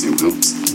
You will?